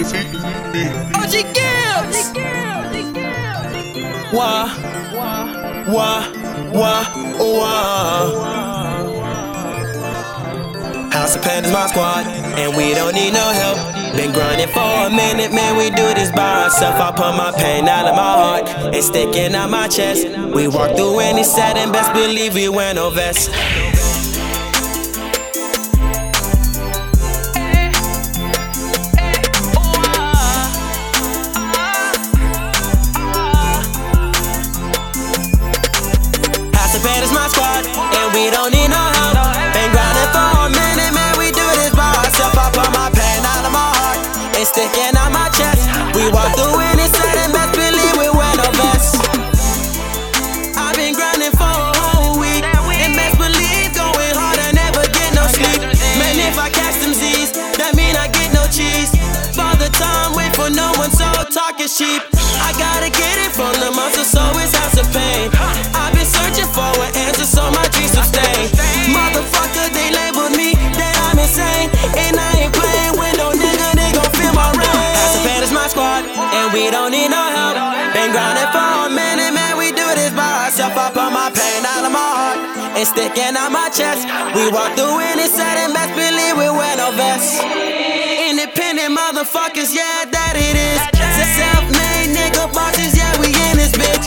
OG Gibbs. Wah, wah, wah, wah. House of Pain is my squad, and we don't need no help. Been grinding for a minute, man. We do this by ourselves. I put my pain out of my heart, it's sticking out my chest. We walk through any setting, best believe we wear no vest. House of Pain my squad, and we don't need no help. Been grinding for a minute, man. We do this by ourselves. I put my pain out of my heart, it's sticking out my chest. We walk through any setting, best believe we wear no vest. I've been grinding for a whole week, and best believe going hard, I never get no sleep. Man, if I catch some Z's, that mean I get no cheese. Father time, wait for no one, so talk is ourselves. I put my pain out of my heart, and sticking out my chest. We walk through any setting, best believe we wear no vest. Independent motherfuckers, yeah, that it is. Self-made nigga bosses, yeah, we in this bitch.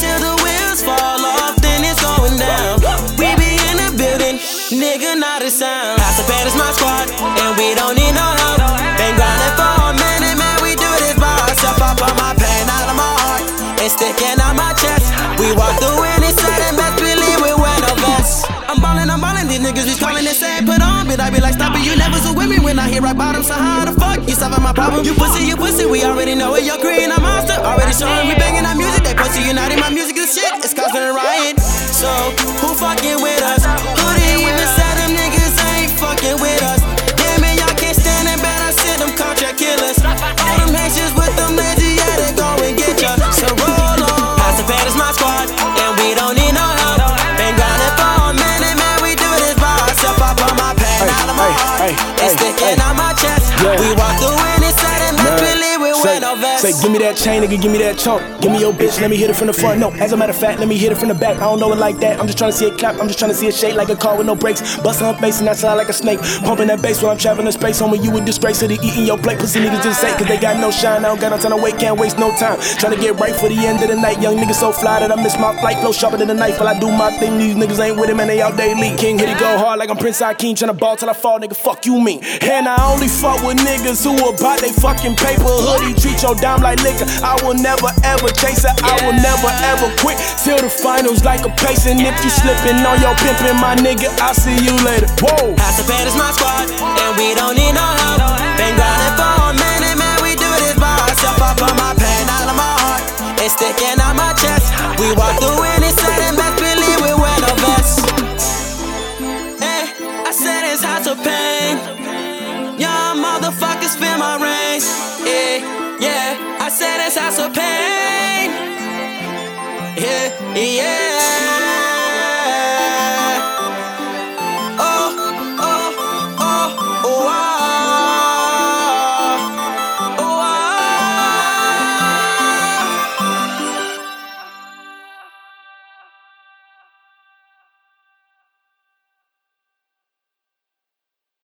Till the wheels fall off, then it's going down. We be in the building, nigga, not a sound. Of Pain is my squad, and we don't need so how the fuck. You solving my problem? You pussy, you pussy, we already know it, you're creating a monster, already showing we hey, it's hey, sticking hey. Oh. out my chest. We walk through any setting, best believe we wear no vest. Say, give me that chain, nigga, give me that chunk. Give me your bitch, let me hit it from the front. No, as a matter of fact, let me hit it from the back. I don't know it like that. I'm just trying to see it clap. I'm just trying to see it shake like a car with no brakes. Bustin' her face and I sound like a snake. Pumping that bass while I'm traveling the space. On when you in disgrace it, eating your plate. Pussy niggas just say, cause they got no shine. I don't got no time to wait, can't waste no time. Trying to get right for the end of the night. Young niggas so fly that I miss my flight. Flow sharper than a knife while I do my thing. These niggas ain't with him and they out daily. King hit it go hard like I'm Prince Akeem. Trying to ball till I fall, nigga. Fuck you mean. And I only fuck with niggas who about they fucking paper. Hoodie treat your dime like liquor. I will never ever chase it. I will never ever quit till the finals like a pace. And if you slipping on your pimpin', my nigga, I'll see you later. Whoa. Of Pain is my squad, and we don't need no help. Been grinding for a minute, man, we do this by ourselves. I put my pain out of my heart, it's sticking out my chest. We walk through any setting, best believe we wear no vest. Eh, I said it's House of Pain. Y'all motherfuckers feel my rain. Yeah, I said it's House of Pain. Yeah, yeah.